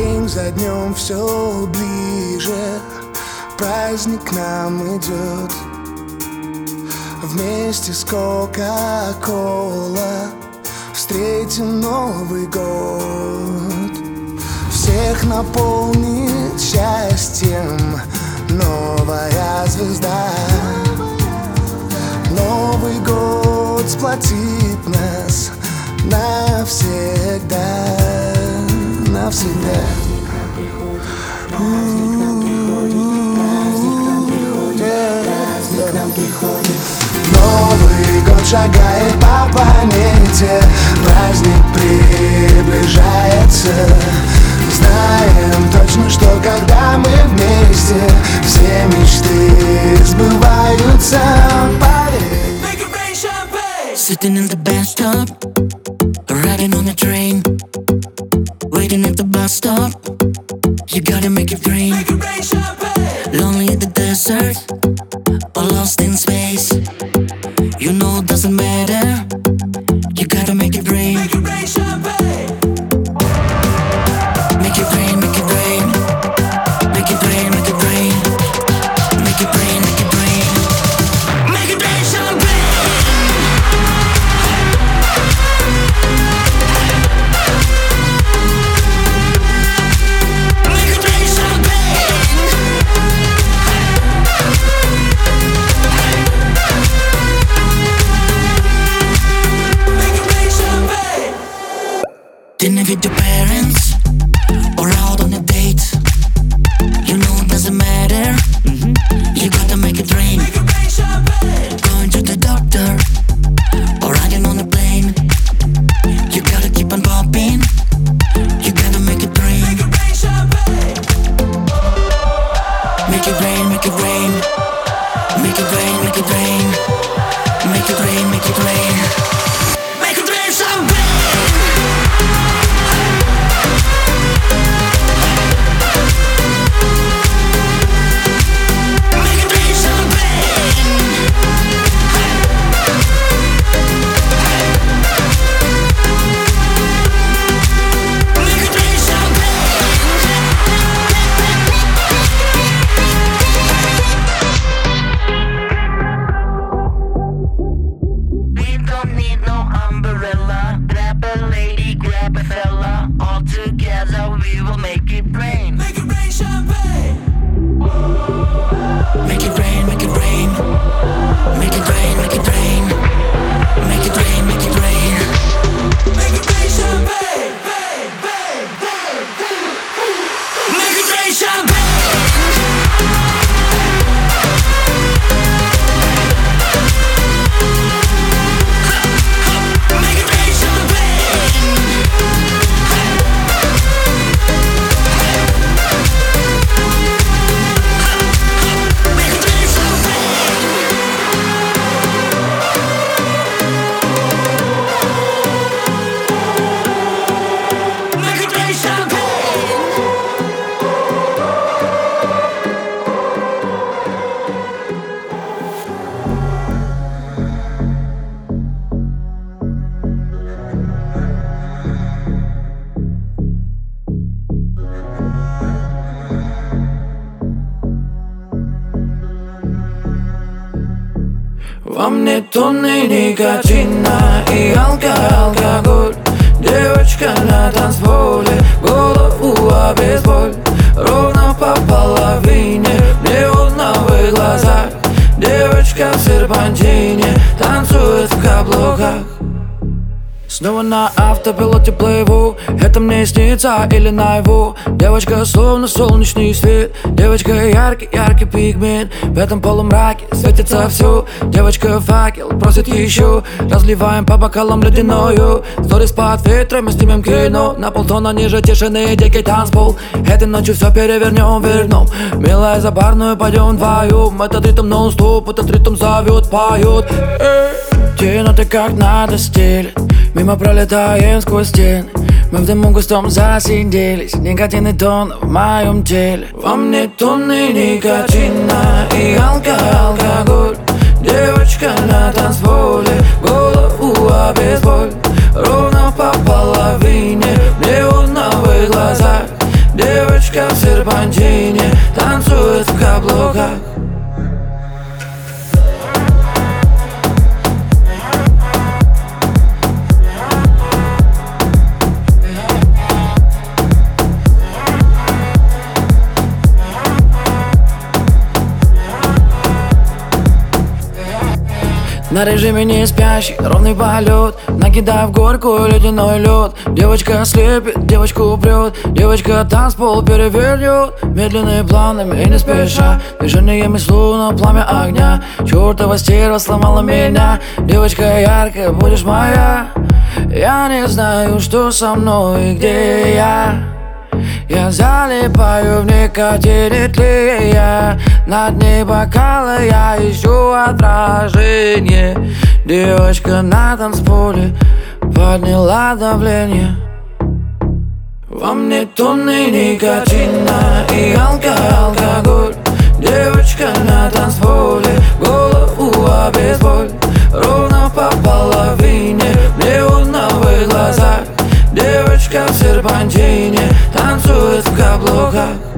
День за днем все ближе. Праздник к нам идет Вместе с Кока-Кола Встретим Новый год. Всех наполнит счастьем Новая звезда. Новый год сплотит нас навсегда, навсегда. Новый год шагает по планете Праздник приближается. Знаем точно, что когда мы вместе Все мечты сбываются. Парень Sitting in the bus stop, riding on the train, waiting at the bus stop. You gotta make it rain. Make it rain Lonely in the desert, or lost in space. You know it doesn't matter. Снится или наяву. Девочка словно солнечный свет. Девочка яркий-яркий пигмент. В этом полумраке светится все Девочка факел просит еще Разливаем по бокалам ледяною. Сторис под ветром, снимем кино. На полтона ниже тишины, дикий танцпол. Этой ночью все перевернем, вернем Милая за барную пойдем вдвоем Этот ритм нон-стоп, этот ритм зовет, поет Эй. Тянуты как надо стелит Мимо пролетаем сквозь стены мы в дыму густом засиделись Никотин тон в моем теле Во мне тонны никотина И алкоголь, алкоголь Девочка на танцполе Голову обезболь Ровно по половине В неоновых глазах Девочка в серпантине Танцует в каблуках На режиме не спящий, ровный полет. Накидав в горку ледяной лед. Девочка слепит, девочку прет Девочка танцпол перевернет Медленные планами и не спеша. Движениями словно пламя огня. Чертова стерва сломала меня. Девочка яркая, будешь моя. Я не знаю, что со мной и где я я залипаю в никотине тлея. На дне бокала я ищу отражение. Девочка на танцполе подняла давление. Во мне тонны никотина и алкоголь. Девочка на танцполе, голову обезболь. Ровно по половине, неоновые глаза Девочка в серпантине танцует в каблуках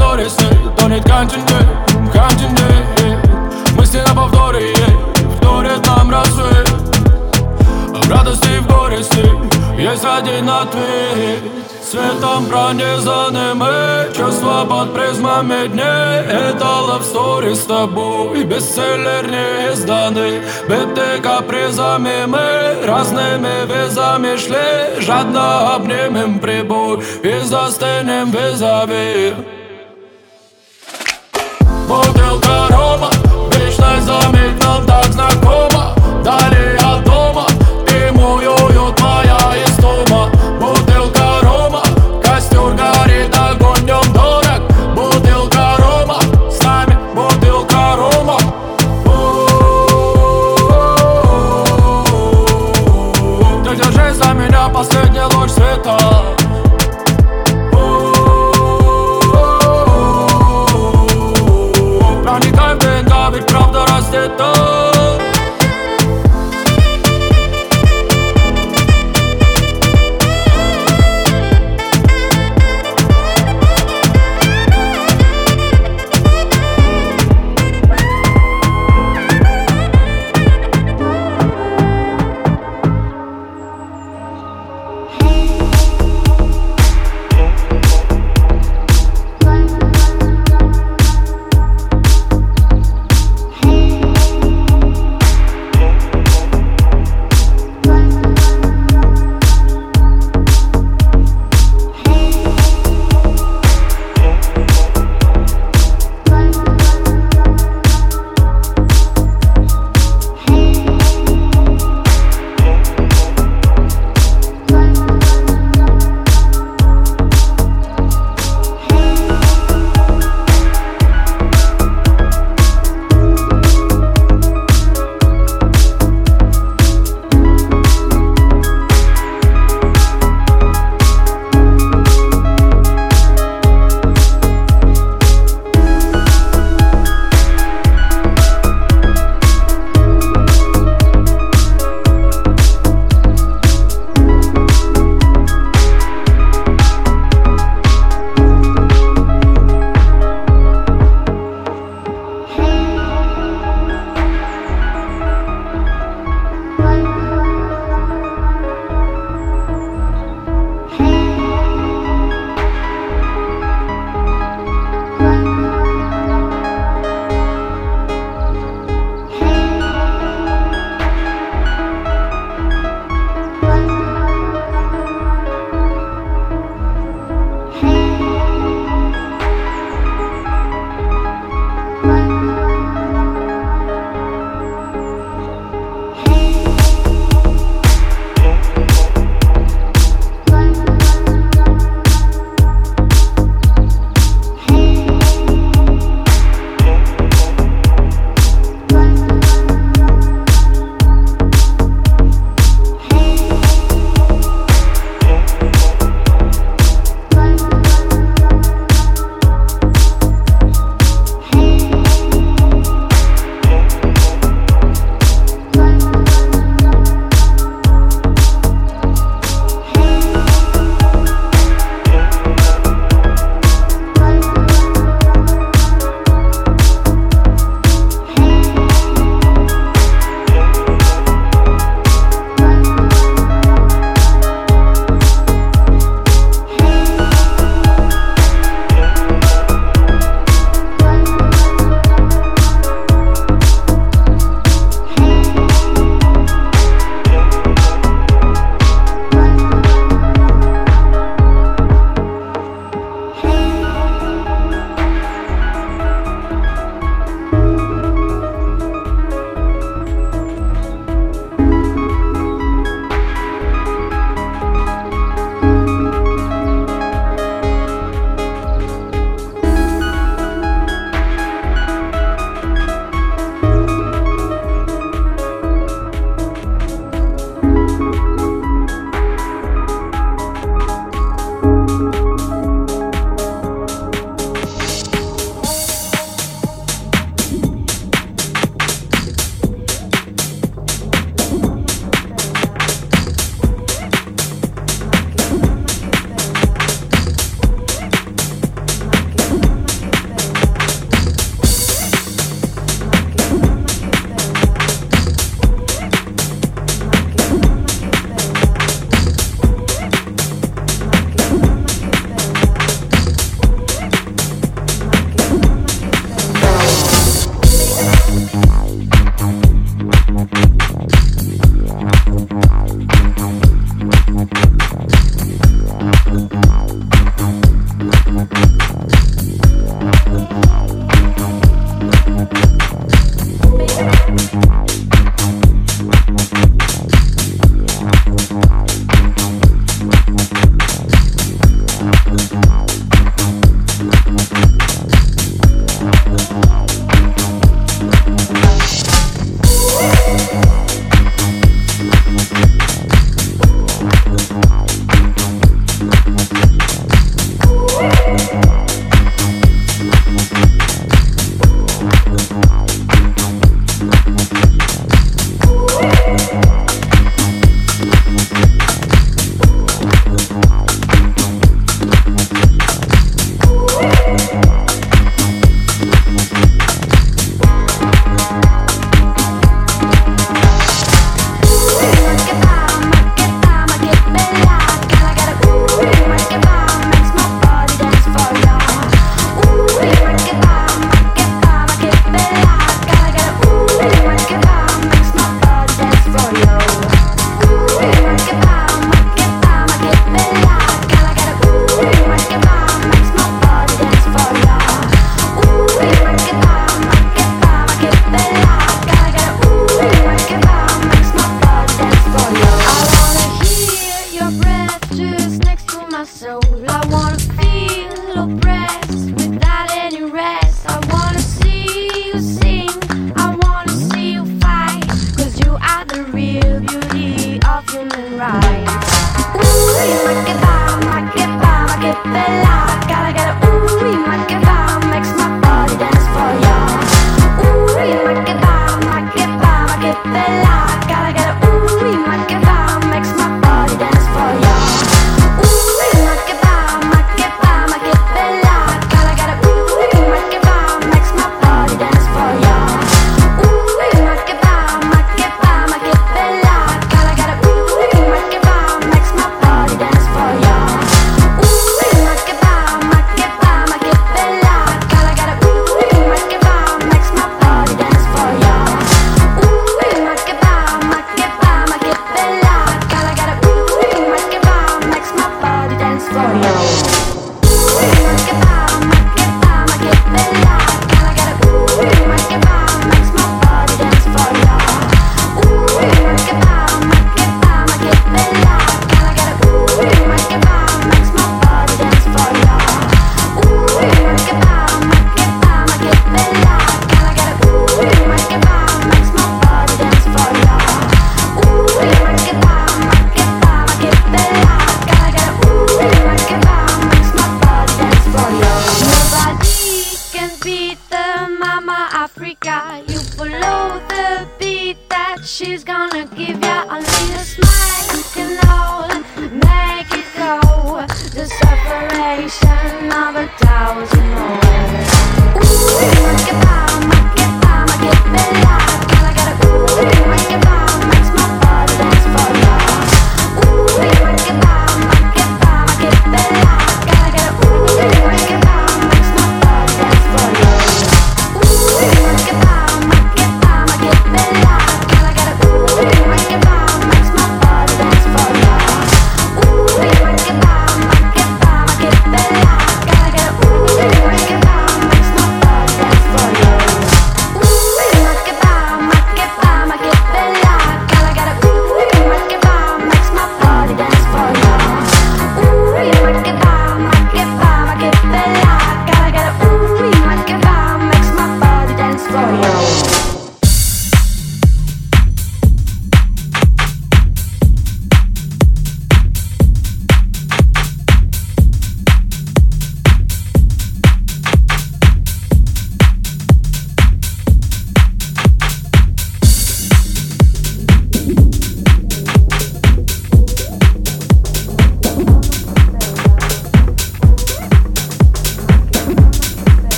Я тону в миноре с ней, тонет континент, континент Мысли на повторе вторит нам рассвет В радости и в горести есть один ответ Светом пронизаны мы Чувства под призмами дней Это love story с тобой Бестселлер не изданный Биты капризами мы Разными визами шли Жадно обнимем прибой И застынем визави Бутылка рома Вечный замик нам так знакома. Дали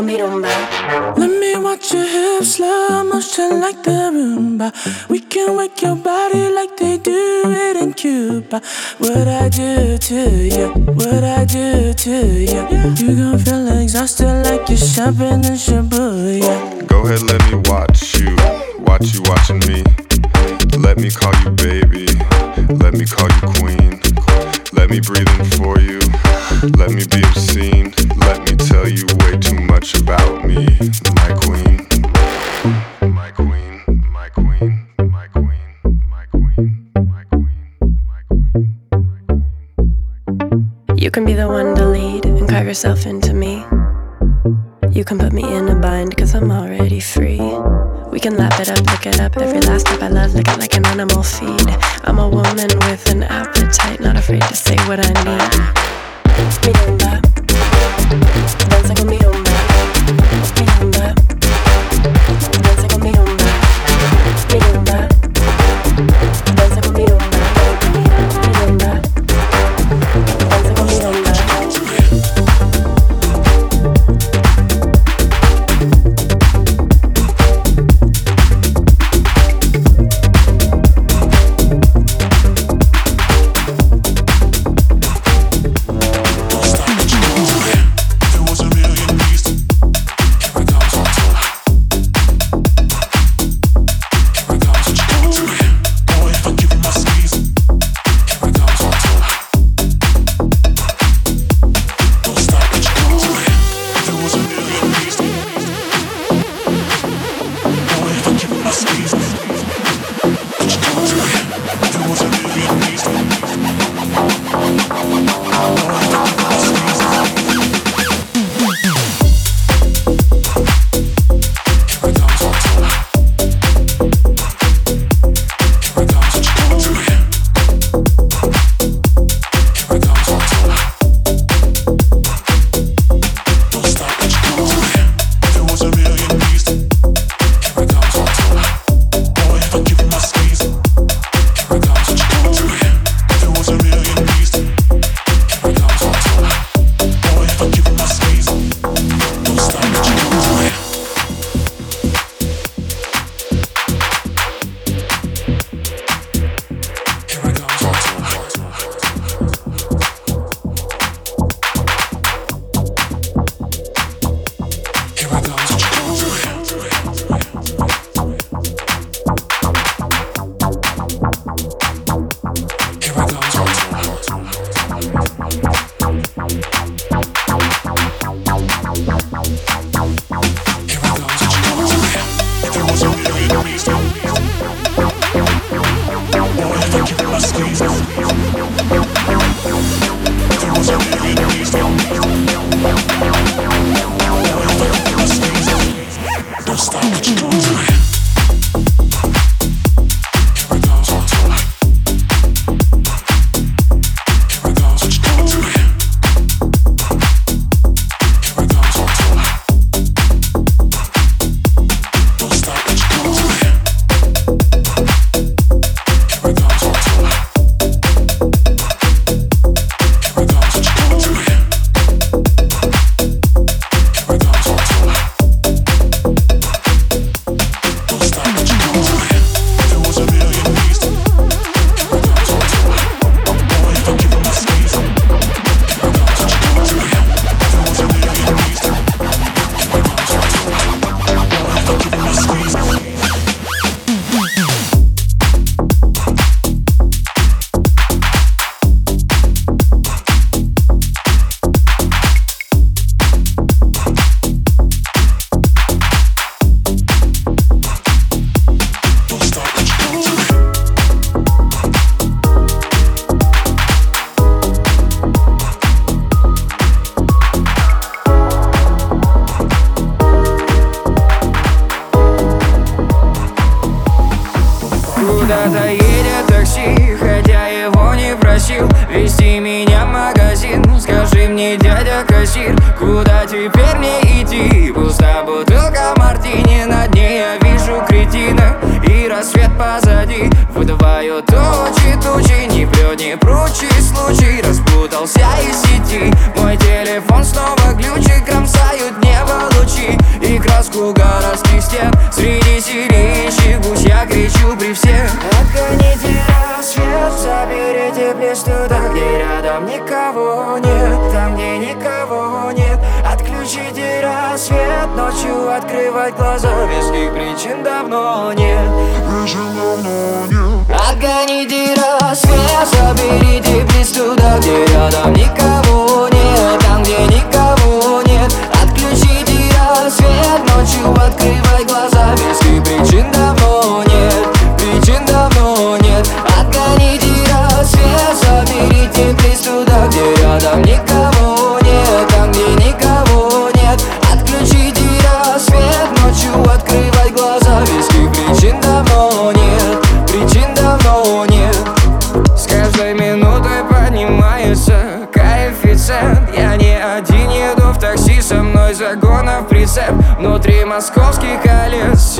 con mi rumba. Let me watch your hips slow motion like the Roomba. We can wake your body like they do it in Cuba. What I do to you? What I do to you? You gon' feel exhausted like you're shopping in Shibuya. Go ahead, let me watch you. Watch you watching me. Let me call you baby. Let me call you queen. Let me breathe in for you. Let me be obscene. Let me tell you way too much about me, my queen. My queen, my queen, my queen, my queen, my queen, my queen. You can be the one to lead and carve yourself into me. You can put me in a bind, cause I'm already free. We can lap it up, lick it up. Every last step I love, lick it like an animal feed. I'm a woman with an appetite, not afraid to say what I need. Mi rumba. Danza con mi rumba.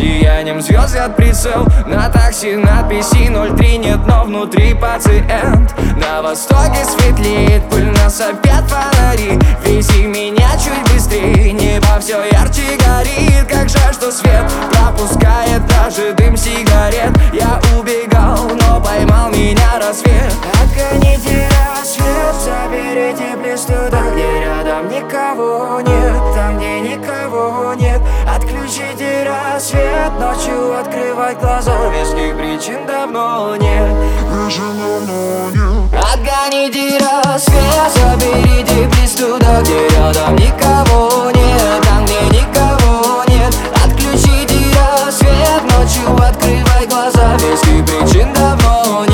сиянием звезд от прицел. На такси надписи 03 нет, но внутри пациент. На востоке светлеет пыль, нас опять фонари. Вези меня чуть быстрее, небо все ярче горит. Как жаль, что свет пропускает даже дым сигарет. Я убегал, но поймал меня рассвет. Отгоните рассвет, заберите близ туда, где рядом никого нет Там, где никого нет Включите рассвет, ночью открывать глаза. Веских причин давно нет. Отгоните рассвет, заберите приз туда, где рядом никого нет Там, где никого нет. Отключите рассвет, ночью открывай глаза. Веских причин давно нет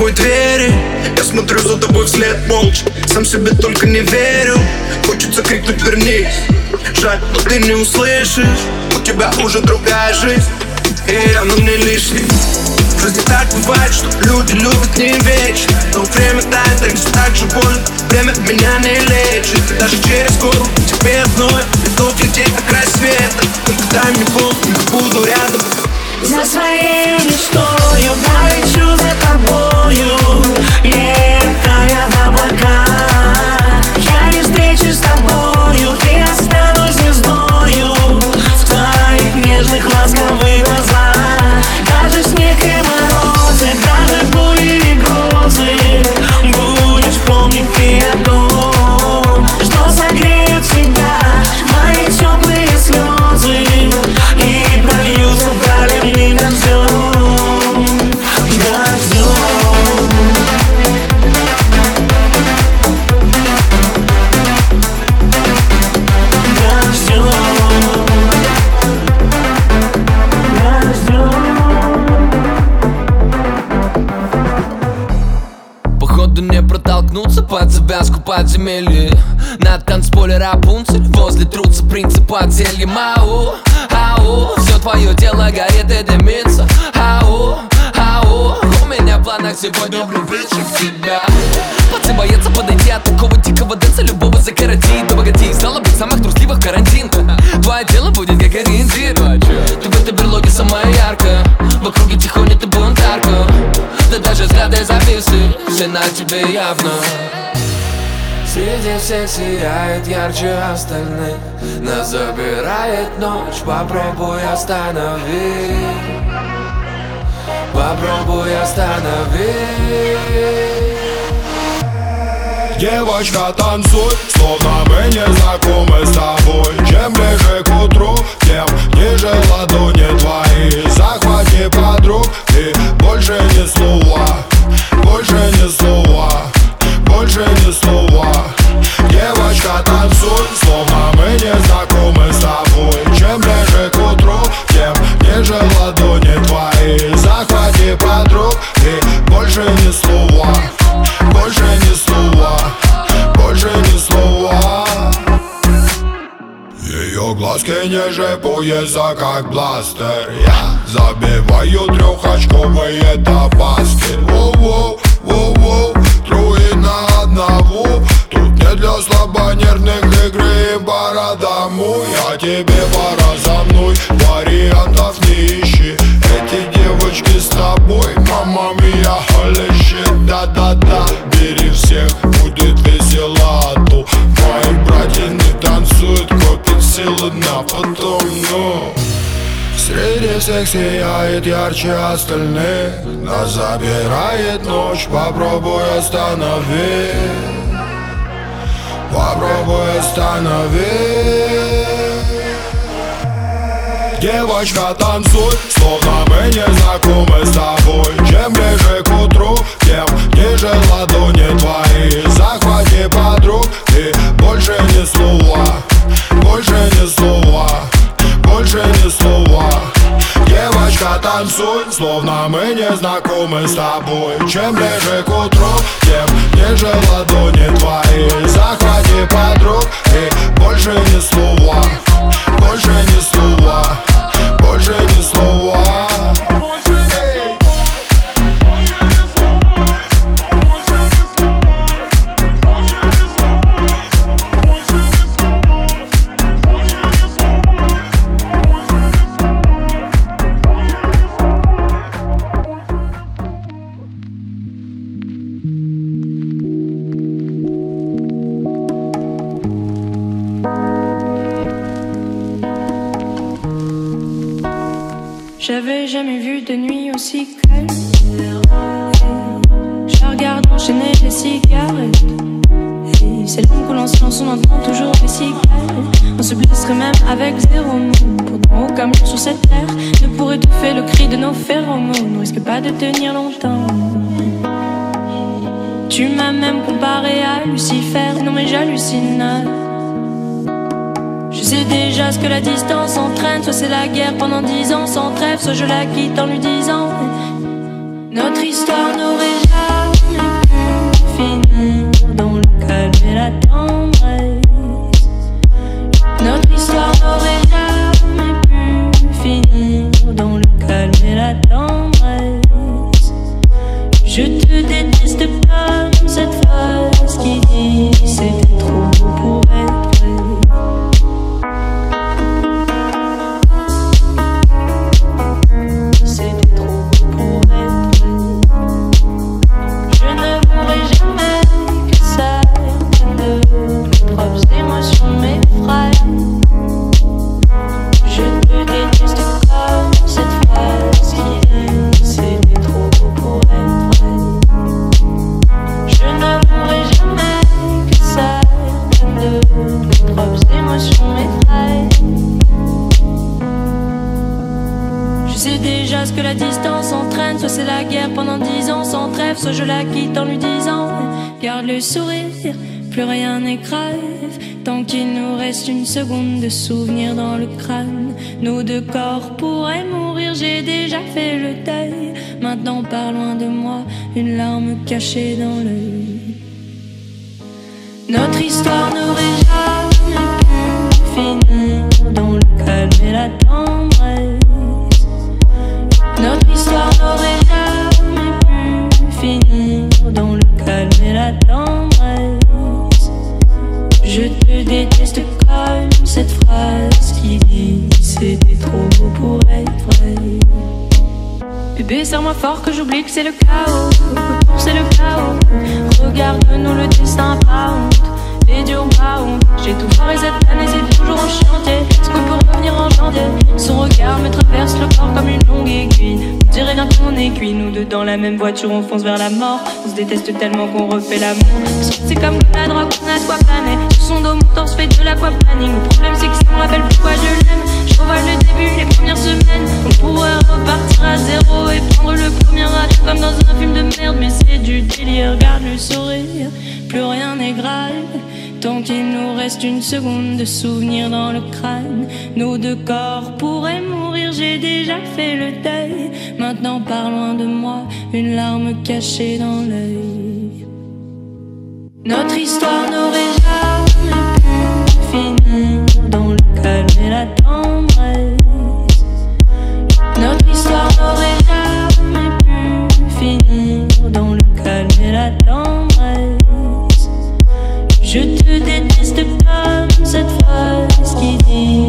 собой двери. Я смотрю за тобой вслед молча. Сам себе только не верю. Хочется крикнуть вернись Жаль, но ты не услышишь. У тебя уже другая жизнь. И она мне лишний в жизни так бывает, что люди любят не вечно. Но время тает, так так же больно Время меня не лечит. Даже через голову тебе вновь Идут лететь как рассвета Только дай мне воздух, буду рядом За своей мечтою полечу за тобою Летая в облака Я не встречусь с тобою Ты останусь звездою. В твоих нежных ласковых под зельем Ау, Все твое тело горит и дымится. Ау, ау. У меня в планах сегодня влюбиться в тебя. Пацан боятся подойти от такого дикого дэнса Любого закоротить до богатей Стало быть самых трусливых карантин. Твое тело будет как ориентир. Ты в этой берлоге самая яркая. В округе тихоня ты бунтарка. Да даже взгляды зависы Все на тебе явно Среди всех сияет ярче остальных. Нас забирает ночь Попробуй останови. Попробуй останови. Девочка, танцуй, словно мы не знакомы с тобой. Чем ближе к утру, тем ниже ладони твои. Захвати подруг и больше ни слова Больше ни слова, больше ни слова Девочка, танцуй, словно мы не знакомы с тобой. Чем ближе к утру, тем ниже ладони твои. Захвати подруг и больше ни слова Больше ни слова, больше ни слова. Ее глазки ниже пояса, как бластер. Я забиваю трехочковые топаски Воу-воу, воу-воу, трое на одного для слабонервных игры и пора домой А тебе пора за мной, вариантов не ищи. Эти девочки с тобой, мама мия, holy Да-да-да, бери всех, будет весело а то Мои братья не танцуют, копят силы на потом, но Среди всех сияет ярче остальных. Нас забирает ночь, попробуй останови Попробуй останови. Девочка, танцуй, словно мы не знакомы с тобой. Чем ближе к утру, тем ниже ладони твои. Захвати подруг и больше ни слова Больше ни слова, больше ни слова Девочка, танцуй, словно мы не знакомы с тобой. Чем ближе к утру, тем ниже ладони твои. Захвати подруг и больше ни слова Больше ни слова, больше ни слова J'avais jamais vu de nuit aussi calme. Je regarde enchaîner les cigarettes. Et c'est long que l'on se on entend toujours les cigales. On se blesserait même avec zéro mot. Pourtant, aucun mot sur cette terre ne pourrait étouffer le cri de nos phéromones. On risque pas de tenir longtemps. Tu m'as même comparé à Lucifer, non mais j'hallucine. Sais déjà ce que la distance entraîne. Soit c'est la guerre pendant dix ans sans trêve, soit je la quitte en lui disant seconde de souvenir dans le crâne. Nos deux corps pourraient mourir, j'ai déjà fait le deuil. Maintenant, pas loin de moi, une larme cachée dans l'œil. Notre histoire n'aurait jamais pu finir dans le calme et la tendresse. Notre histoire n'aurait jamais dans le calme et la tendresse. Je te déteste cette phrase qui dit c'était trop beau pour être vrai. Bébé, serre-moi fort que j'oublie que c'est le chaos, c'est le chaos? Regarde-nous le destin pas honte, J'ai tout foiré cette année, c'est toujours en chantier. Est-ce qu'on peut revenir en janvier? Son regard me traverse le corps comme une longue aiguille. On dirait bien qu'on est cuit, nous deux dans la même voiture, on fonce vers la mort. On se déteste tellement qu'on refait l'amour. C'est comme la drogue, on a quoi planer son dos, mon torse fait de l'aquaplaning. Le problème, c'est que ça me rappelle pourquoi je l'aime. Je revois le début, les premières semaines. On pourrait repartir à zéro et prendre le premier avion comme dans un film de merde. Mais c'est du délire, regarde le sourire. Plus rien n'est grave. Tant qu'il nous reste une seconde de souvenir dans le crâne, nos deux corps pourraient mourir, j'ai déjà fait le deuil. Maintenant, par loin de moi, une larme cachée dans l'œil. Notre histoire n'aurait dans le calme et la tendresse. Notre histoire n'aurait jamais pu finir dans le calme et la tendresse. Je cette phrase qui dit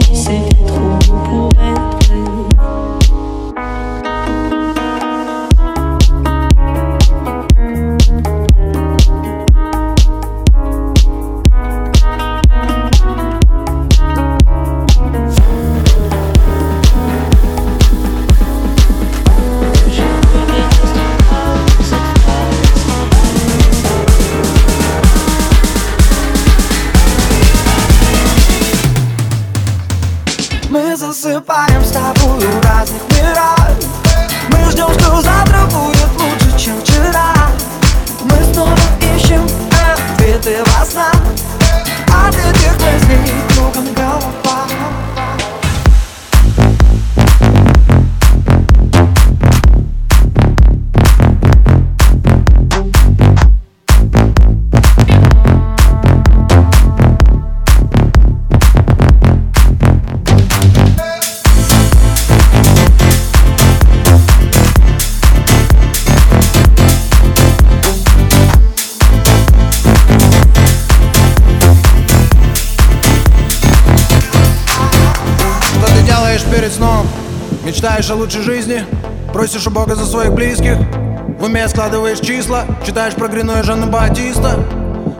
Мечтаешь о лучшей жизни, просишь у Бога за своих близких В уме складываешь числа, читаешь про Грину и Жанну Батиста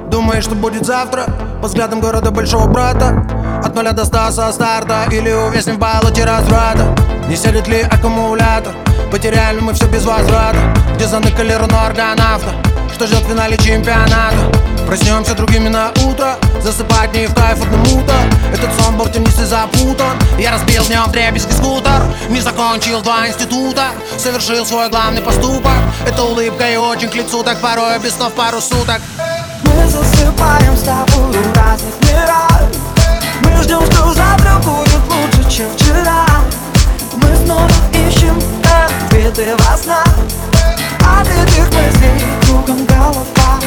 Думаешь, что будет завтра, по взглядам города большого брата От нуля до ста со старта, или увязнем в болоте разврата. Не сядет ли аккумулятор, потеряли мы все без возврата. Где заныкали руну аргонавта, что ждет в финале чемпионата? Проснемся другими на утро Засыпать не в кайф одному-то Этот сон был темнистый запутан Я разбил днем дребезги скутер. Не закончил два института. Совершил свой главный поступок. Это улыбка и очень к лицу Так порой без снов пару суток. Мы засыпаем с тобой в разных мирах. Мы ждем, что завтра будет лучше, чем вчера. Мы снова ищем ответы во снах. От этих мыслей кругом голова.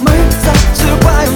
Мы засыпаем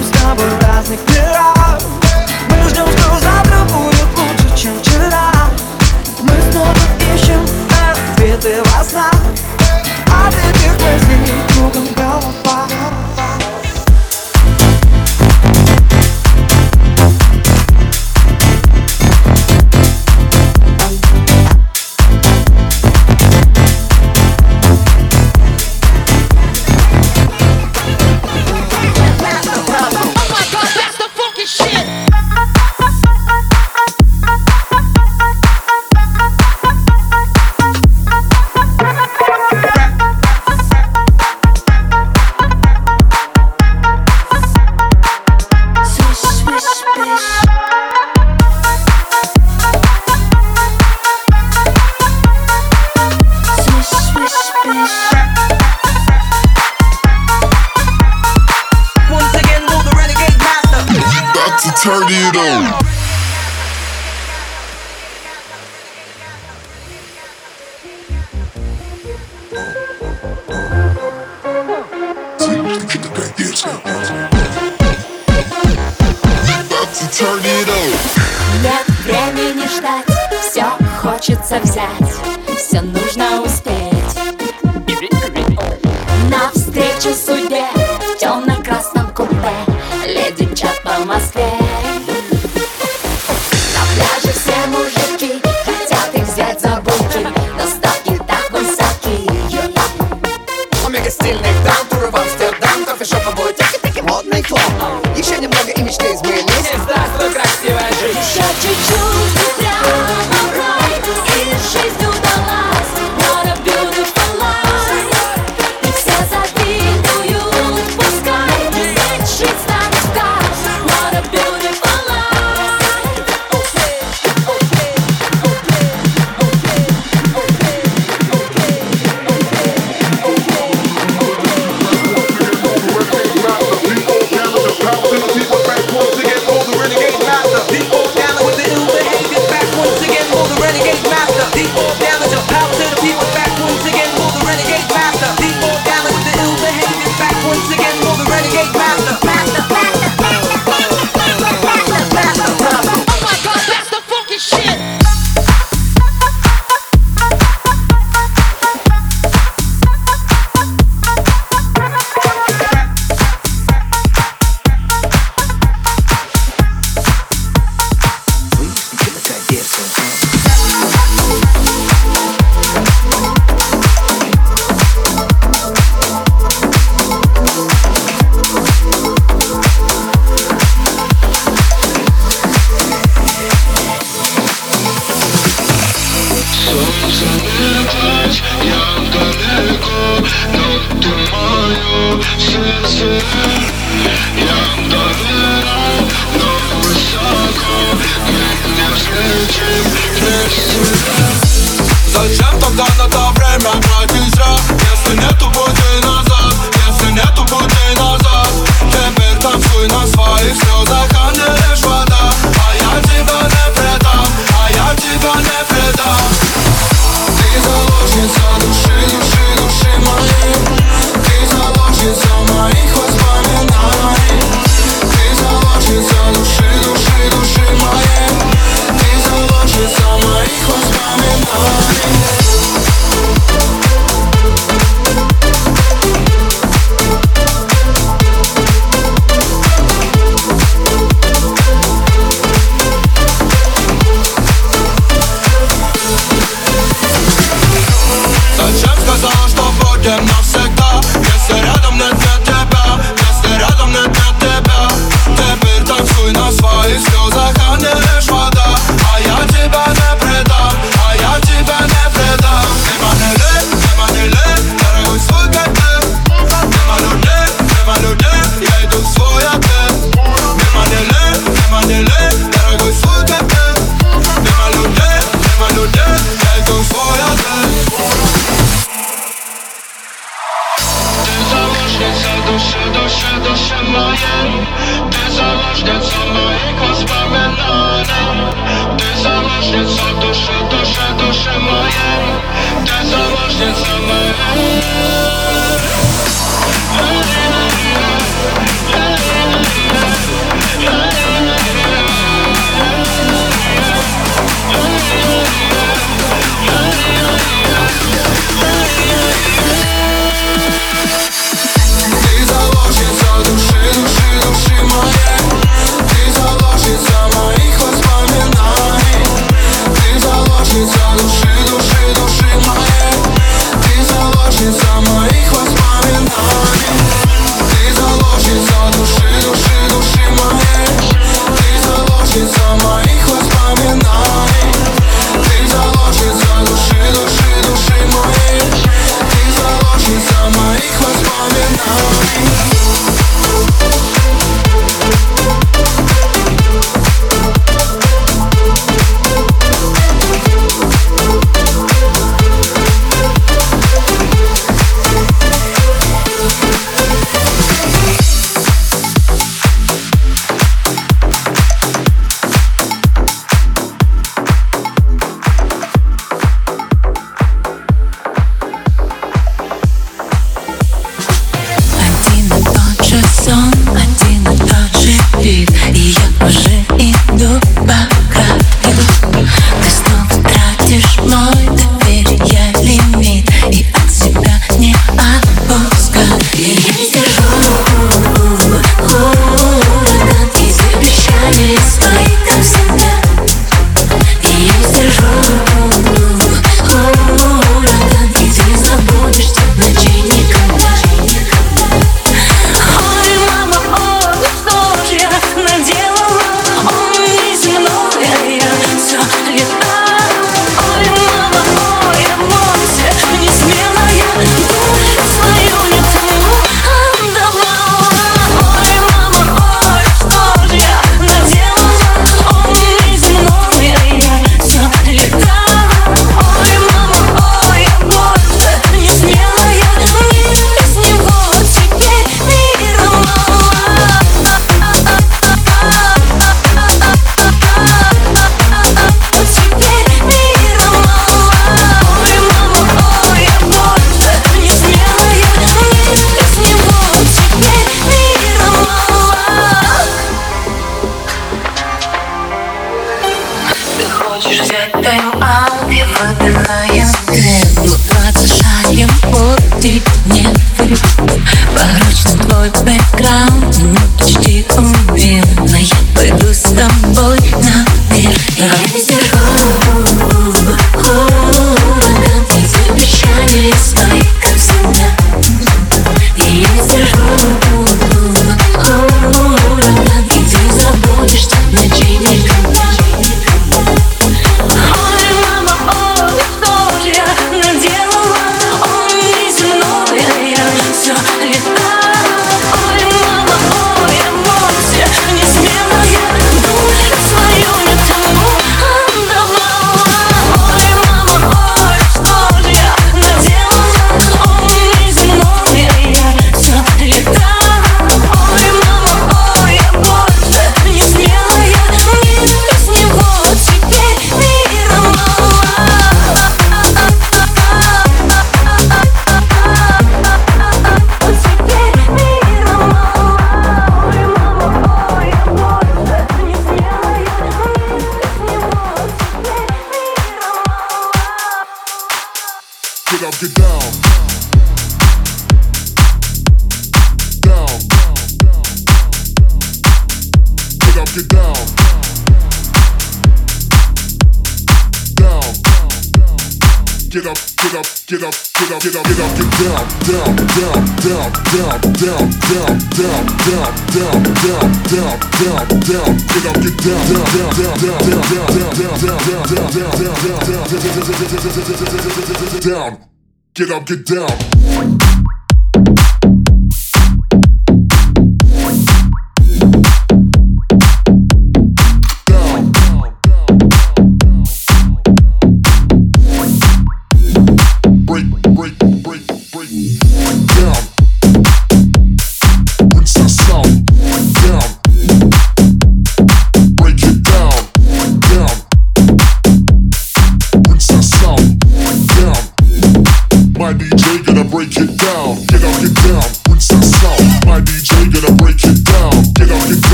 get down.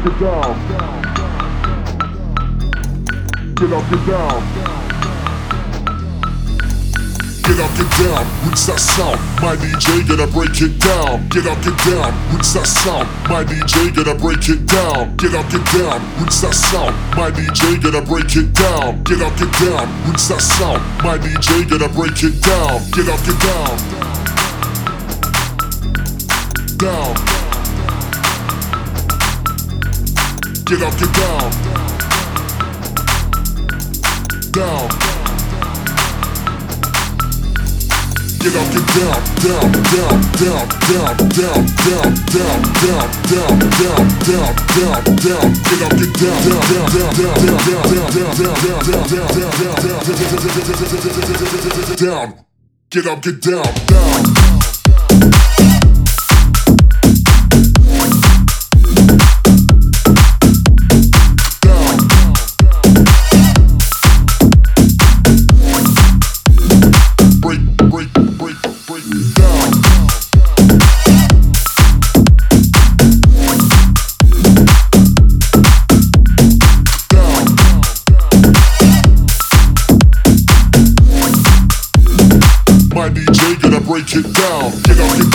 up, get down. Get up, get down. Get up, get down, rinse that sound. My DJ gonna break it down. Get up, get down, What's that sound. My DJ gonna break it down. Get up, get down, What's that sound. My DJ gonna break it down. Get up, get down, What's that sound. My DJ gonna break it down. Get up, get down. Down. Get up, get down. Down. Get up, get down, down, down, down, down, down, down, down, down, down, down, down, down, down, get up, get down, down, down, down, down, down, down, down, down, down, get up, get down, down. get down, get out your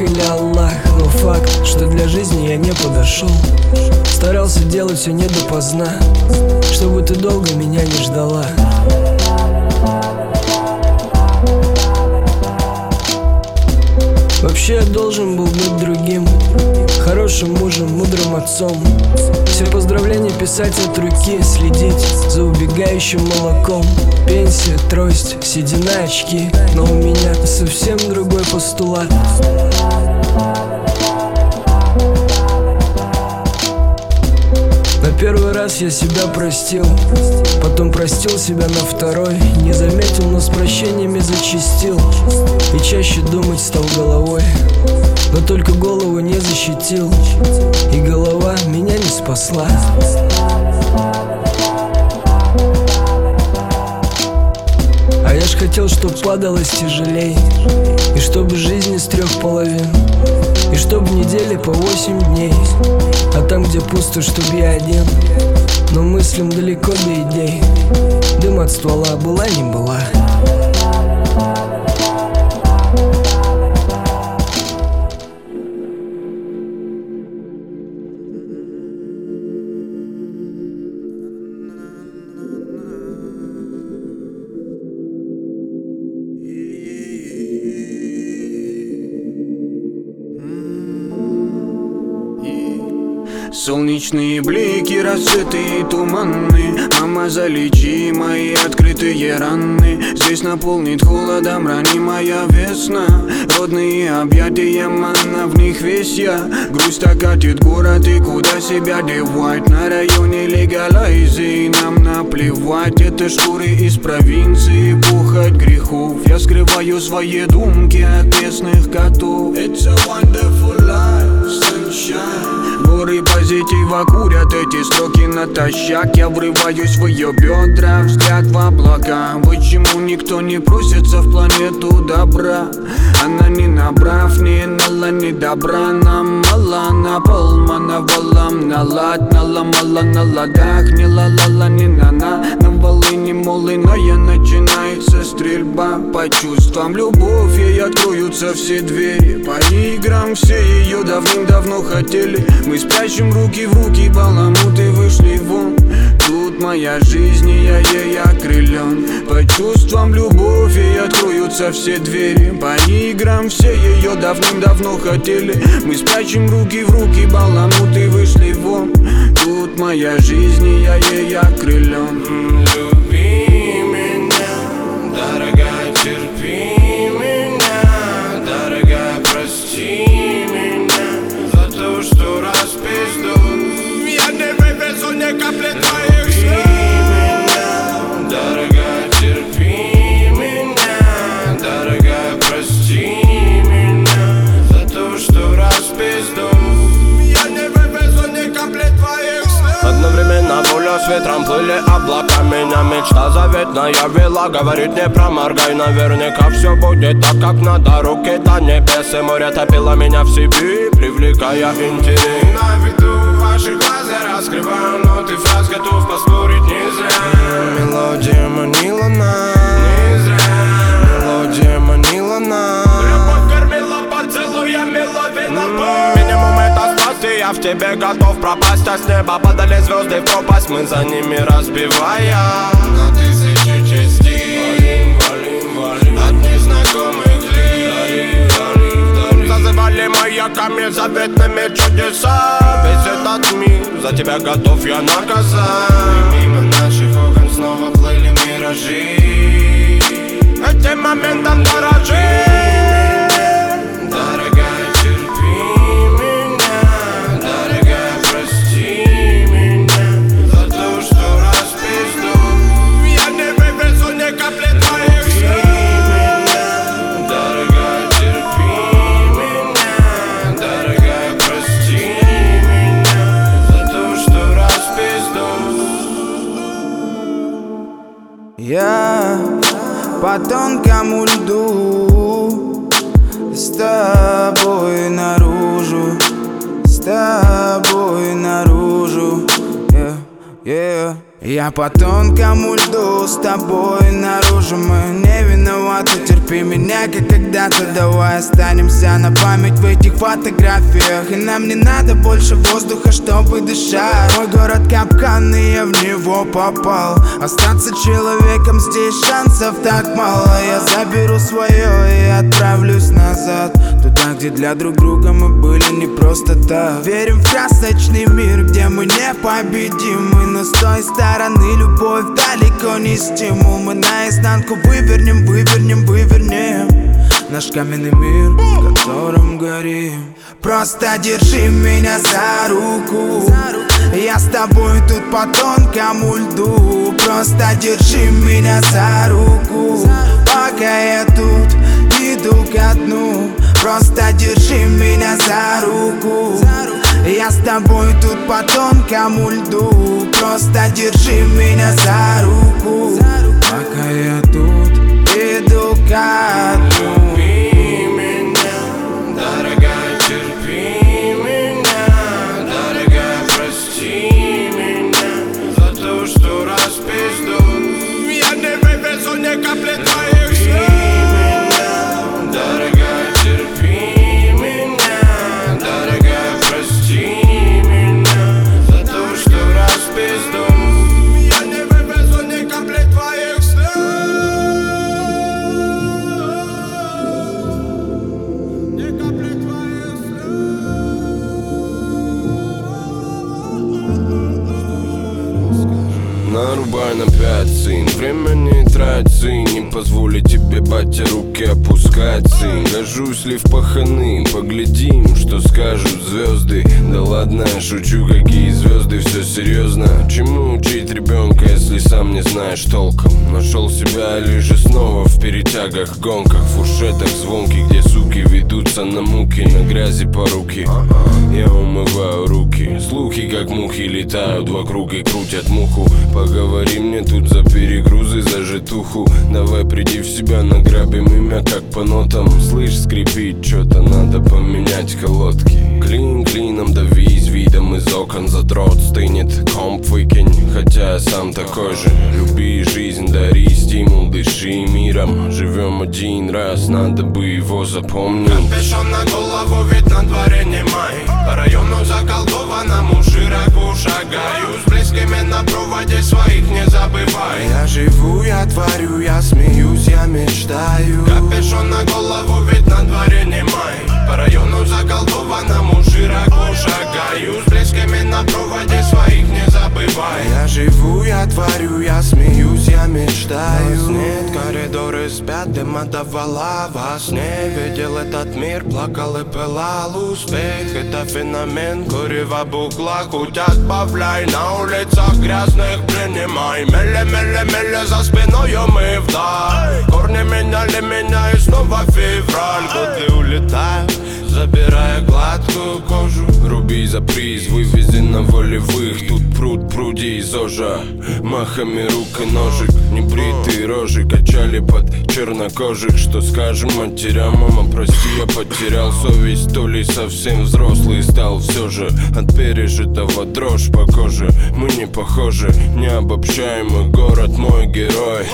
или Аллах. Но факт, что для жизни я не подошел. Старался делать все не допоздна Чтобы ты долго меня не ждала. Вообще я должен был быть другим Хорошим мужем, мудрым отцом. Все поздравления писать от руки Следить за убегающим молоком. Пенсия, трость, седина, очки. Но у меня совсем другой постулат. На первый раз я себя простил Потом простил себя на второй. Не заметил, но с прощениями зачистил. И чаще думать стал головой Но только голову не защитил И голова меня не спасла. А я ж хотел, чтоб падалось тяжелей И чтобы жизнь из трех половин И чтоб в неделе по восемь дней. А там, где пусто, чтоб я один Но мыслям далеко до идей. Дым от ствола была не была Солнечные блики, рассветы и туманы Мама, залечи мои открытые раны. Здесь наполнит холодом ранимая весна. Родные объятия, манна, в них весь я. Грусть окатит город и куда себя девать? На районе легалайзы нам наплевать. Это шкуры из провинции, пухать грехов. Я скрываю свои думки от местных котов. It's a wonderful life, sunshine позитива курят эти строки натощак. Я врываюсь в ее бедра, взгляд в облака. Почему никто не просится в планету добра? Она не набрав, не нала, не добра. Нам мало, на пол валам Налад, наломала на ладах Не ла-ла-ла, не на-на. На волыне молыная начинается стрельба По чувствам. Любовь ей откроются все двери. По играм все ее давным-давно хотели. Мы спрячем руки в руки, баламуты вышли вон. Тут моя жизнь, и я ей окрылен. По чувствам любовь ей откроются все двери. По играм все ее давным-давно хотели. Мы спрячем руки в руки, баламуты вышли вон. Тут моя жизнь, и я ей окрылен облака Меня мечта заветная вела Говорит не проморгай Наверняка все будет так, как надо. Руки до небес и море топило меня в себе Привлекая интерес. На виду ваших глаз я раскрываю Ноты фраз готов поспорить я в тебе готов пропасть А с неба падали звезды в пропасть. Мы за ними разбивая На тысячи частей. Валим, валим, валим От незнакомых лиц Зазывали маяками заветными чудеса. Весь этот мир за тебя готов я наказать мимо наших окон снова плыли миражи. Этим моментом дорожи по тонкому льду С тобой наружу С тобой наружу yeah, yeah. Я по тонкому льду с тобой наружу. Мы не виноваты, терпи меня, как когда-то. Давай останемся на память в этих фотографиях. И нам не надо больше воздуха, чтобы дышать. Мой город капкан, и я в него попал. Остаться человеком здесь шансов так мало. Я заберу свое и отправлюсь назад. Туда, где для друг друга мы были не просто так. Верим в красочный мир, где мы непобедимы. Но с той стороны любовь далеко не стимул. Мы наизнанку вывернем, вывернем, вывернем Наш каменный мир, в котором горим. Просто держи меня за руку. Я с тобой тут по тонкому льду. Просто держи меня за руку. Пока я тут иду ко дну. Просто держи меня за руку Я с тобой тут по тонкому льду. Просто держи меня за руку. Пока я тут иду ко дну Время позволю тебе, батя, руки опускать, сын Гожусь ли в паханы? Поглядим, что скажут звезды. Да ладно, шучу, какие звезды Все серьезно Чему учить ребенка, если сам не знаешь толком? Нашел себя лишь и снова в перетягах Гонках, фуршетах звонких Где суки ведутся на муки На грязи по руки Я умываю руки Слухи, как мухи, летают вокруг и крутят муху. Поговори мне тут за перегрузы, за житуху. Давай приди в себя, награбим имя как по нотам. Слышь, скрипит, что-то надо поменять колодки. Клин клином дави с видом из окон Задрот стынет, комп выкинь Хотя я сам такой же. Люби жизнь, дари стимул, дыши миром. Живем один раз, надо бы его запомнить. Капюшон на голову, ведь на дворе не май. По району заколдованному широко шагаю близкими на проводе своих не забывай. Я живу, я творю, я смеюсь, я мечтаю. Капюшон на голову, ведь на дворе не май По району заколдованному широко шагаю. С близкими на проводе своих не забывай. Я живу, я творю, я смеюсь, я мечтаю. Нас нет, коридоры спят, дым отдавала во сне Видел этот мир, плакал и пылал. Успех Это феномен, курева букла Хоть отбавляй, на улицах грязных принимай. Меле, меле, меле, за спиною мы вдаль. Корни меняли меня и снова февраль. Годы улетают, забирая гладкую кожу. Руби за приз, вывези на волевых. Тут пруд пруди из ожа Махами рук и ножек Небритые рожи качали под чернокожих. Что скажем матерям, мама, прости, я потерял совесть. То ли совсем взрослый стал все же От пережитого дрожь по коже. Мы не похожи, необобщаемый город мой герой.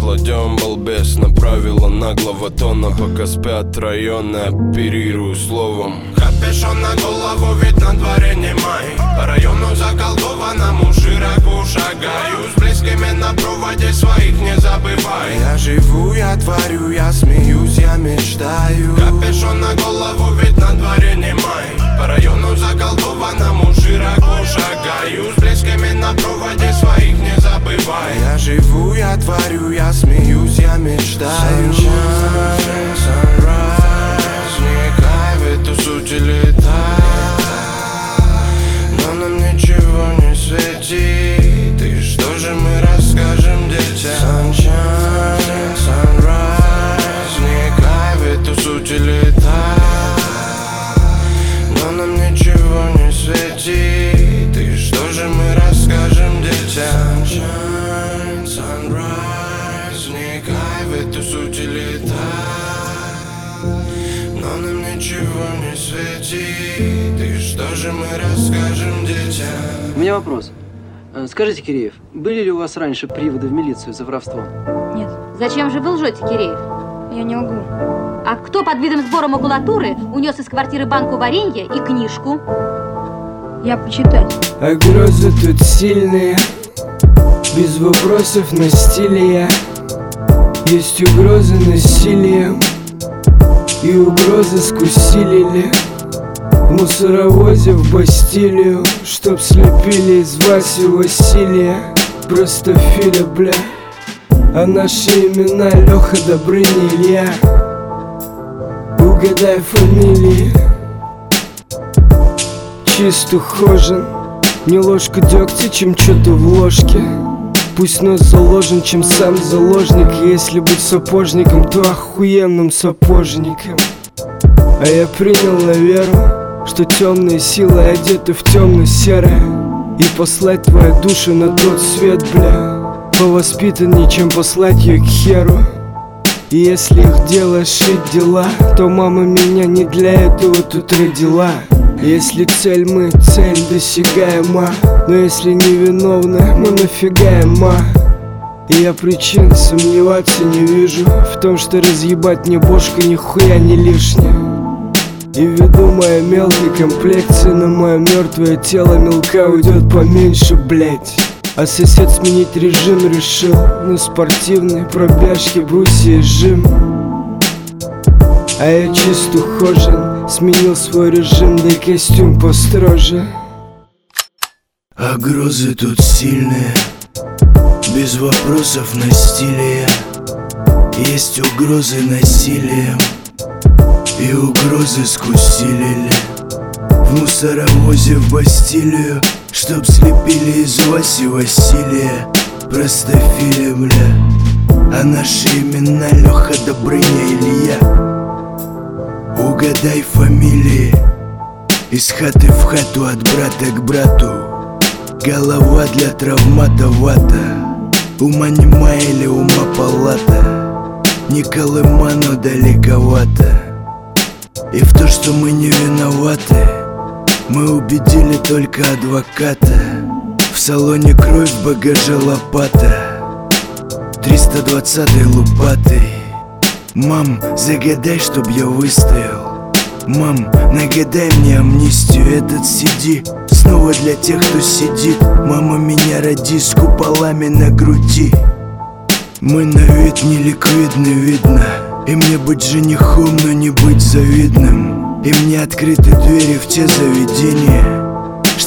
Кладем балбес на правила наглого тона Пока спят районы, оперирую словом Капюшон на голову, ведь на дворе не май По району заколдованному широко шагаю. С близкими на проводе своих не забывай Я живу, я творю, я смеюсь, я мечтаю. Капюшон на голову, ведь на дворе не май По району заколдованному широко шагаю. С близкими на проводе своих не забывай Я живу, я творю, я смеюсь, я мечтаю. Sunshine, sunrise Не эту суть Но нам ничего не светит У меня вопрос. Э, Скажите, Киреев, были ли у вас раньше приводы в милицию за воровство? Нет. Зачем же вы лжете, Киреев? Я не лгу. А кто под видом сбора макулатуры унес из квартиры банку варенья и книжку? Я почитать. А грозы тут сильные Без вопросов на стиле я Есть угрозы насилием И угрозы скусилили мусоровозе в Бастилию Чтоб слепили из Васи Василия. Просто Филя, бля А наши имена Леха Добрыня Илья. Угадай фамилии. Чист ухожен Не ложка дегтя, чем что-то в ложке. Пусть нос заложен, чем сам заложник. Если быть сапожником, то охуенным сапожником. А я принял на веру Что темные силы одеты в темно-серое И послать твою душу на тот свет, бля. Повоспитаннее, чем послать ее к херу. И если их дело шить дела, то мама меня не для этого тут родила. Если цель мы, цель досягаема Но если невиновны, мы нафигаема И я причин сомневаться не вижу В том, что разъебать мне бошка нихуя не лишнее и ввиду моей мелкой комплекции на мое мертвое тело мелка уйдет поменьше, блять. А сосед сменить режим решил На спортивной пробежке брусья и жим А я чист ухожен Сменил свой режим, да и костюм построже. А грозы тут сильные Без вопросов на стиле. Есть угрозы насилием И угрозы скусилили В мусоровозе в Бастилию Чтоб слепили из Васи Василия. Просто Филя, бля А наши имена Леха Добрыня Илья. Угадай фамилии Из хаты в хату, от брата к брату. Голова для травмата вата Ума нема или ума палата. Не колыма, но далековато И в то, что мы не виноваты Мы убедили только адвоката. В салоне кровь, в багаже лопата. 320 лупатой Мам, загадай, чтоб я выстоял. Мам, нагадай мне амнистию. Этот CD снова для тех, кто сидит. Мама, меня роди с куполами на груди. Мы на вид не ликвидны, видно И мне быть женихом, но не быть завидным. И мне открыты двери в те заведения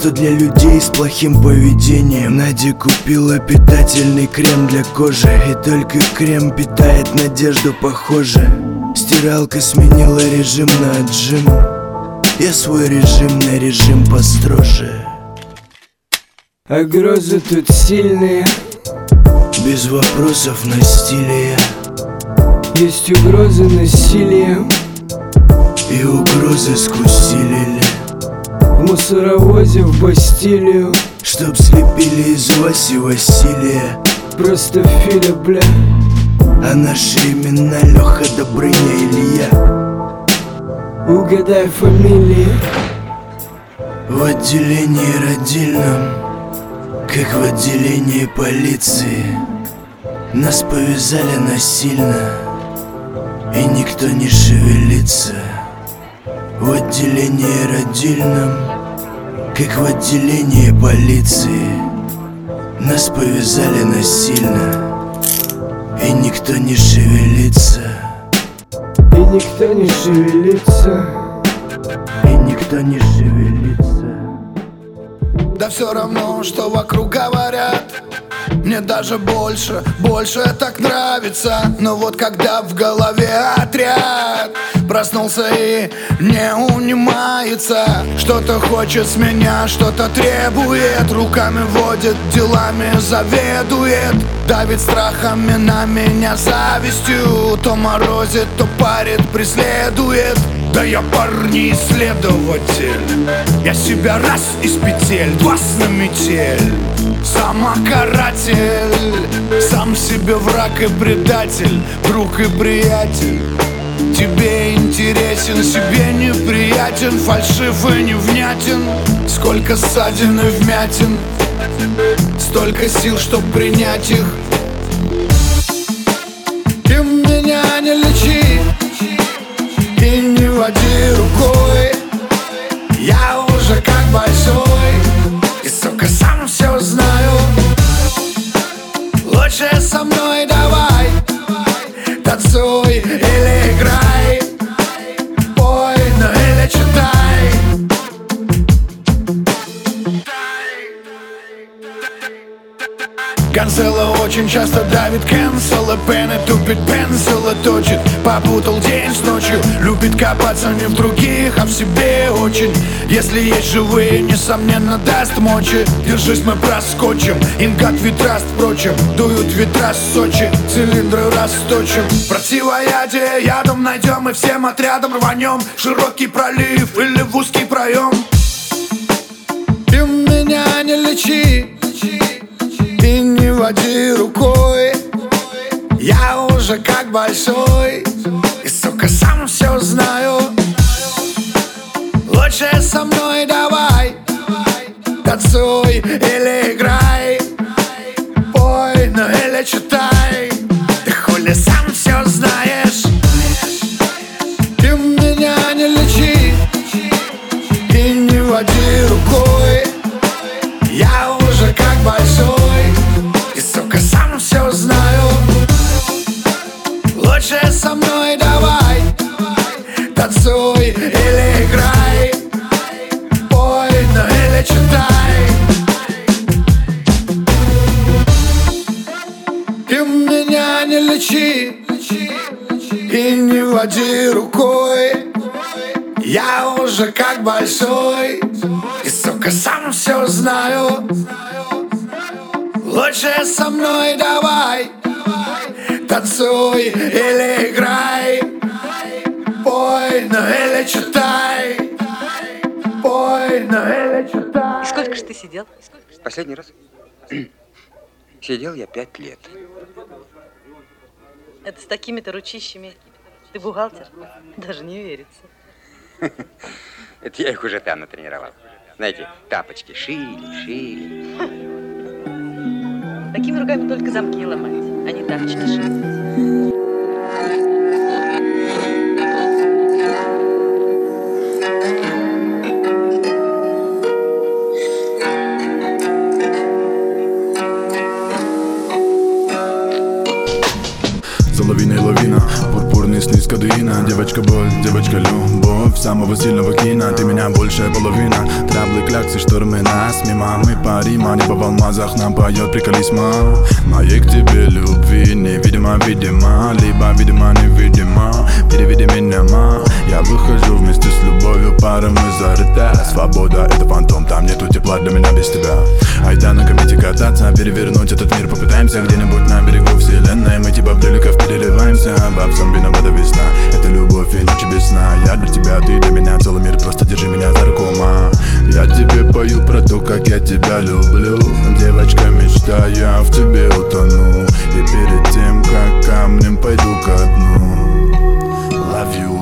что для людей с плохим поведением. Надя купила питательный крем для кожи И только крем питает надежду, похоже. Стиралка сменила режим на отжим. Я свой режим на режим построже. А грозы тут сильные Без вопросов на стиле я Есть угрозы насилием И угрозы скусилили В мусоровозе в Бастилию Чтоб слепили из Васи Василия. Просто Филя, бля. А наши имена Леха, Добрыня, Илья. Угадай фамилии. В отделении родильном Как в отделении полиции. Нас повязали насильно И никто не шевелится. В отделении родильном Как в отделении полиции. Нас повязали насильно. И никто не шевелится. И никто не шевелится. И никто не шевелится. Да все равно, что вокруг говорят Мне даже больше, больше так нравится. Но вот когда в голове отряд Проснулся и не унимается Что-то хочет с меня, что-то требует. Руками водит, делами заведует. Давит страхами на меня завистью. То морозит, то парит, преследует. Да я парни исследователь. Я себя раз из петель, два на метель Сама каратель Сам себе враг и предатель Друг и приятель. Тебе интересен, себе неприятен Фальшив и невнятен. Сколько ссадин и вмятин Столько сил, чтоб принять их. Ты меня не лечи и не води рукой. Я уже как большой И, сука, сам Лучше со мной давай Танцуй Канцела очень часто давит И пены тупит пенсил и точит. Попутал день с ночью Любит копаться не в других, а в себе очень. Если есть живые, несомненно даст мочи. Держись, мы проскочим Ингат ветра, впрочем. Дуют ветра с Сочи Цилиндры расточим. Противоядие ядом найдем И всем отрядом рванем. Широкий пролив или в узкий проем. Ты меня не лечи води рукой. Я уже как большой И, сука, сам все знаю. Лучше со мной давай Танцуй или играй. Пой, ну или читай. Ты хули сам все знаешь ну или читай. Ты меня не лечи И не води рукой. Я уже как большой И, сука, сам все знаю. Лучше со мной давай Танцуй или играй. Пой, ну или читай И сколько же ты сидел? Последний раз сидел я пять лет. Это с такими-то ручищами. Ты бухгалтер? Даже не верится. Это я их уже там натренировал. Знаете, тапочки шили, шили. Такими руками только замки ломать, а не тапочки шить. Кадуина Девочка боль, девочка любовь Самого сильного кино Ты меня большая половина. Траблы, кляксы, штормы нас мимо Мы парима, небо в алмазах Нам поет приколисма Моей к тебе любви Невидимо, видимо Либо видимо, невидимо Переведи меня, ма я выхожу вместе с любовью, пара мы зарыта Свобода это фантом, там нету тепла для меня без тебя. Айда на комете кататься, перевернуть этот мир. Попытаемся где-нибудь на берегу вселенной. Мы типа бдыликов переливаемся, а баб во всем вода весна. Это любовь и ночи без сна. Я для тебя, ты для меня, целый мир. Просто держи меня за руку, ма. Я тебе пою про то, как я тебя люблю. Девочка, мечта, я в тебе утону. И перед тем, как камнем пойду ко дну. Love you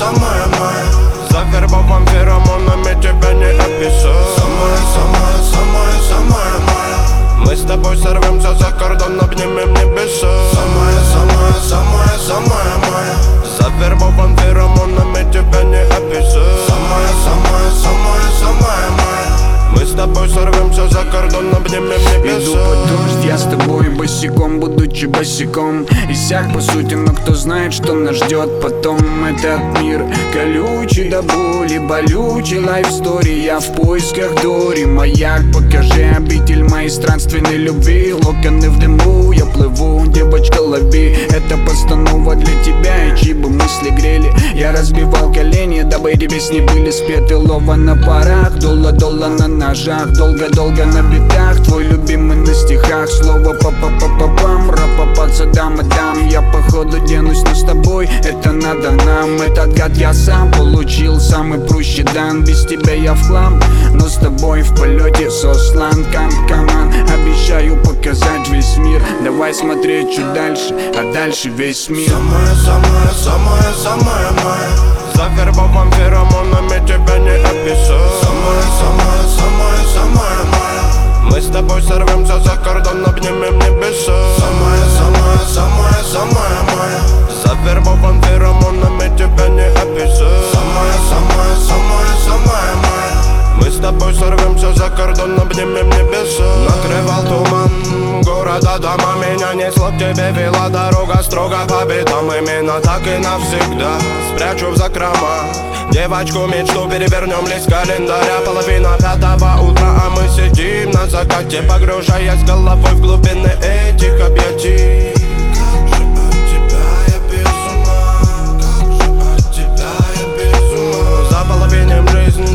самая моя Завербован феромонами тебя не описать Самая, самая, самая, самая моя Мы с тобой сорвемся за кордон, обнимем небеса. Самая, самая, самая, самая моя Завербован феромонами тебя не описать Самая, самая, самая, самая моя Мы с тобой сорвемся за кордон, обнимем небеса Иду под дождь, я с тобой босиком, будучи босиком. Иссяк по сути, но кто знает, что нас ждет потом. Этот мир колючий до боли, болючий. Лайфстори Я в поисках Дори, маяк, покажи обитель моей странственной любви. Локоны в дыму, я плыву, девочка лови. Это постанова для тебя, и чьи бы мысли грели. Я разбивал колени, дабы эти песни были спеты. Лова на парах, долла-долла на ножах Долго-долго на битах, твой любимый на стихах. Слово па па па па пам рапапаца дам и дам Я походу денусь, но с тобой. Это надо нам. Этот гад я сам получил, самый прущий дан. Без тебя я в хлам, но с тобой в полете сослан Кам каман, обещаю показать весь мир. Давай смотреть чуть дальше, а дальше весь мир. Самая, самая, самая, самая моя Завербован феромонами тебя не описать Самая, самая, самая, самая моя Мы с тобой сорвемся за кордон, обнимем небеса. Самая, самая, самая, самая моя Завербован феромонами тебя не описать Самая, самая, самая, самая моя Мы с тобой сорвемся за кордон, обнимем небеса. Накрывал туман города дома Меня несло к тебе, вела дорога строго по битам Именно так и навсегда спрячу в закрома. Девочку мечту перевернем лист календаря. Половина пятого утра, а мы сидим на закате Погружаясь головой в глубины этих объятий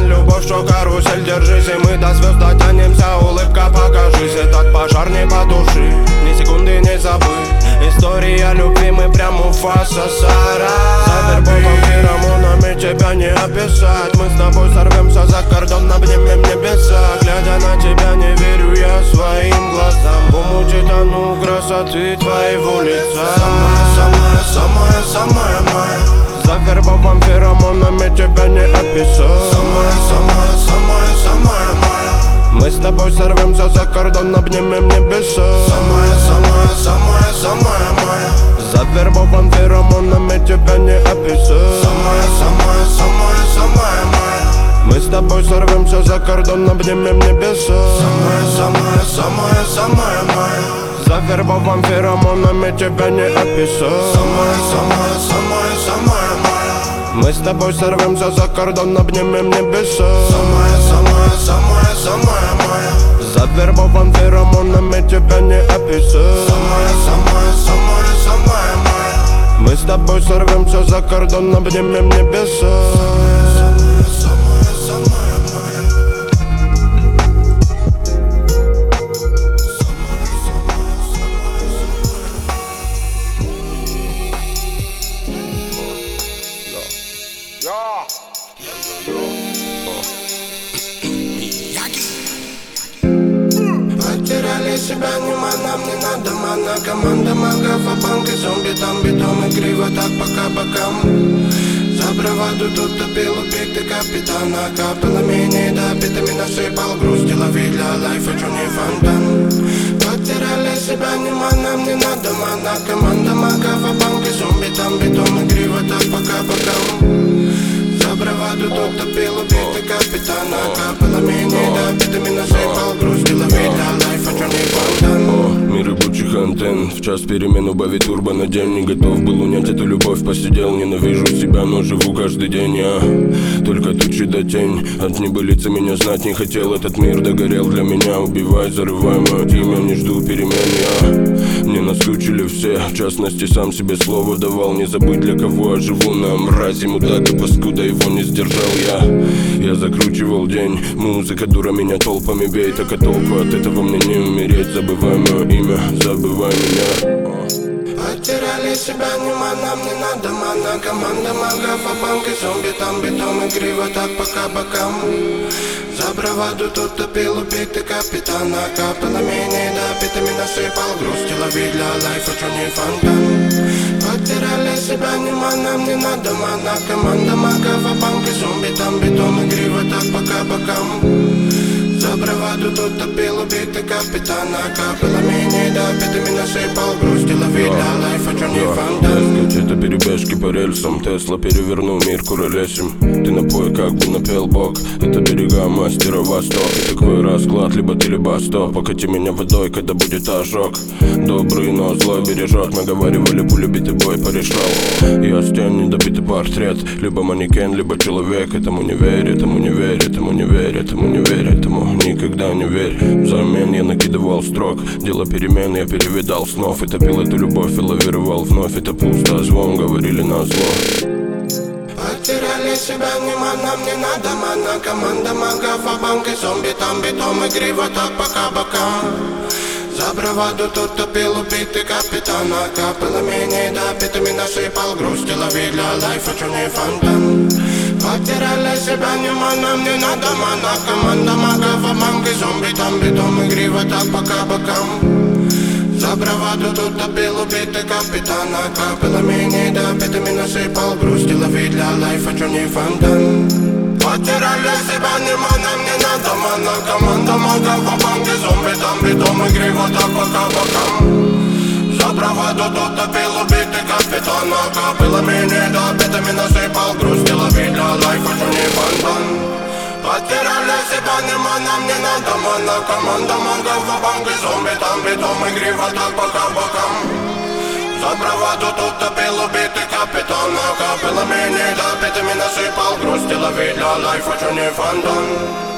любовь, что карусель Держись, и мы до звезд дотянемся Улыбка, покажись, этот пожар не потуши Ни секунды не забыть История любви, мы прям у фаса Сара Завербован феромонами, тебя не описать. Мы с тобой сорвемся за кордон, обнимем небеса. Глядя на тебя, не верю я своим глазам. В умуте тону красоты твоего лица Самая, самая, самая, самая моя Завербован феромонами, тебя не описать Самая, самая, самая, самая моя Мы с тобой сорвемся за кордон, обнимем небеса. Самая, самая, самая, самая моя Завербован феромонами, тебя не описать Самая, самая, самая, самая моя Мы с тобой сорвемся за кордон, обнимем небеса. Самая, самая, самая, самая моя Завербован феромонами, тебя не описать Самая, самая, самая, самая Мы с тобой сорвемся за кордон, обнимем небеса. Самая, самая, самая, самая моя. Завербован феромонами, тебя не описать Самая, самая, самая, самая моя. Мы с тобой сорвемся за кордон, обнимем небеса Команда магов, банк и зомби Там бетон и криво, так пока бокам За браваду тут топил убитый капитана Капелами не допитыми насыпал грусть Лови для лайфа, не фонтан Потеряли себя, нема, нам не надо мана Команда магов, а банк и зомби Там бетон и криво, так пока бокам За браваду тут топил убитый капитана Капелами не допитыми насыпал грусть Лови для лайфа, не фонтан Мир антенн В час перемен убавить турбо на день Не готов был унять эту любовь. Посидел, ненавижу себя, но живу каждый день Я только тучи до тень. От небылицы меня знать не хотел. Этот мир догорел для меня. Убивай, зарывай мое имя Не жду перемен я Мне наскучили все. В частности, сам себе слово давал. Не забыть для кого я живу. На мрази, мудака, паскуда Его не сдержал я. Я закручивал день. Музыка дура меня толпами бей Так а толку от этого мне не умереть. Забывай мое имя, забывай меня Потеряли себя, нема, нам не надо мана Команда магов, а банки, зомби Там битом игриво, так пока бокам За браваду тут топил убитый капитана Капала менее допитыми насыпал Грусть лови для лайфа, чё не фонтан Потеряли себя, нема, нам не надо мана Команда магов, а банки, зомби Там битом игриво, так пока бокам за браваду тут топил убитый капитана Капала менее допитыми насыпал Грусть лови для лайфа, чё не фонтан это перебежки по рельсам Тесла перевернул мир куролесим. Ты напой, как бы напел бог Это берега мастера восток. И такой расклад, либо ты, либо стоп Покати меня водой, когда будет ожог. Добрый, но злой бережет Наговаривали, полюбитый бой порешал Я стен, недобитый портрет Либо манекен, либо человек. Этому не верь, этому не верь, этому не верь Этому не верь, этому никогда не верь. Взамен я накидывал строк. Дело перемен, я перевидал снов. И топил эту любовь и лавировал вновь. Это пусто, звон, говорили на зло. Потеряли себя, нема, нам не надо мана. Команда магов, а банки, зомби Там битом игриво, так пока бокам за браваду тут топил убитый капитана Капало менее допитыми насыпал Грусть лови для лайфа, чё не фонтан Потеряли себя, нема, нам не надо мана Команда магов, банки, зомби Там битом игриво, так пока бокам за браваду тут топил убитый капитана Капало менее допитыми насыпал Грусть лови для лайфа, чё не фонтан. Потеряли себя, нема, нам не надо мана Команда магов, банки, зомби Там битом игриво, так пока бокам За браваду тут топил убитый капитана Капало менее допитыми насыпал Грусть лови для лайфа, чё не фонтан Потеряли себя, нема, нам не надо мана. Команда магов, а банки, зомби Там битом игриво, так пока бокам. За браваду тут топил убитый капитан Капало менее допитыми насыпал Грусть лови для лайфа, чё не фонтан